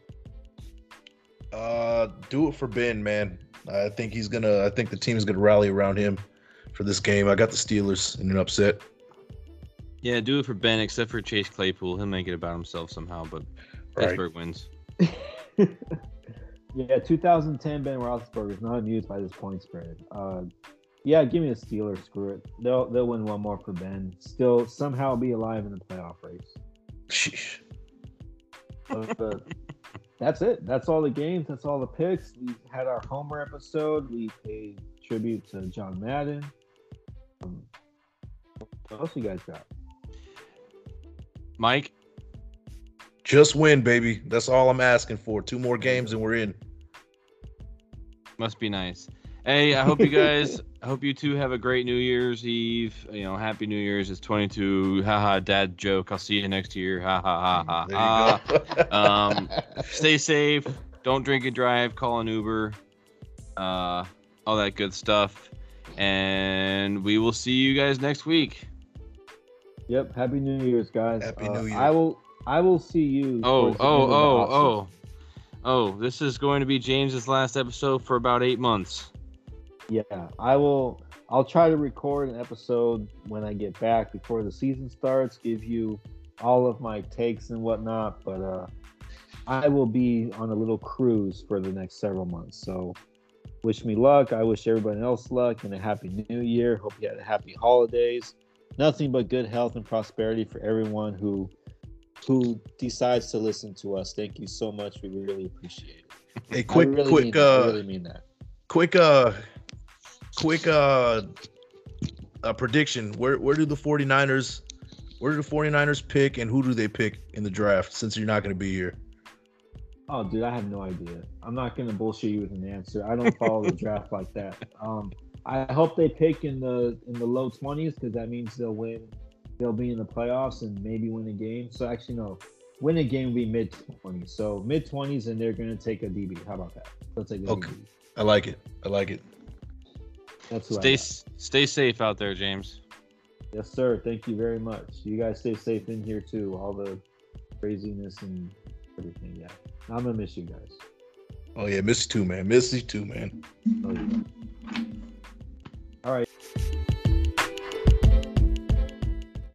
Uh, do it for Ben, man. I think he's gonna. I think the team is gonna rally around him for this game. I got the Steelers in an upset. Yeah, do it for Ben, except for Chase Claypool. He'll make it about himself somehow, but Right. Pittsburgh wins. yeah, 2010 Ben Roethlisberger is not amused by this point spread. Uh, yeah, give me the Steelers. Screw it. They'll they'll win one more for Ben. Still somehow be alive in the playoff race. Sheesh. But, uh, that's it. That's all the games. That's all the picks. We had our Homer episode. We paid tribute to John Madden. Um, what else you guys got? Mike, Just win, baby. That's all I'm asking for. Two more games and we're in. must be nice. Hey, I hope you guys, I hope you two have a great New Year's Eve. You know, Happy New Year's. It's 22. Haha, dad joke. I'll see you next year. Ha ha ha ha ha. Um, Stay safe. Don't drink and drive. Call an Uber. Uh, all that good stuff. And we will see you guys next week. Yep. Happy New Year's, guys. Happy Uh, New Year. I will. I will see you. Oh, oh, end of the oh, oh. Oh, this is going to be James's last episode for about eight months. Yeah, I will. I'll try to record an episode when I get back before the season starts. Give you all of my takes and whatnot. But uh, I will be on a little cruise for the next several months. So wish me luck. I wish everybody else luck and a happy new year. Hope you had a happy holidays. Nothing but good health and prosperity for everyone who who decides to listen to us. Thank you so much. We really appreciate it. Hey, quick, really quick, mean uh, I really mean that. quick, uh, quick, uh, uh, prediction. Where where do the 49ers, where do the 49ers pick, and who do they pick in the draft? Since you're not going to be here. Oh, dude, I have no idea. I'm not gonna bullshit you with an answer. I don't follow the draft like that. Um, I hope they pick in the in the low 20s because that means they'll win. They'll be in the playoffs and maybe win a game. So actually, no, win a game will be mid 20s. So mid 20s, and they're gonna take a DB. How about that? They'll take a Okay. DB. I like it. I like it. That's stay stay safe out there, James. Yes, sir. Thank you very much. You guys stay safe in here too. All the craziness and everything. Yeah, I'm gonna miss you guys. Oh yeah, miss you too, man. Miss you too, man. Oh, yeah. All right.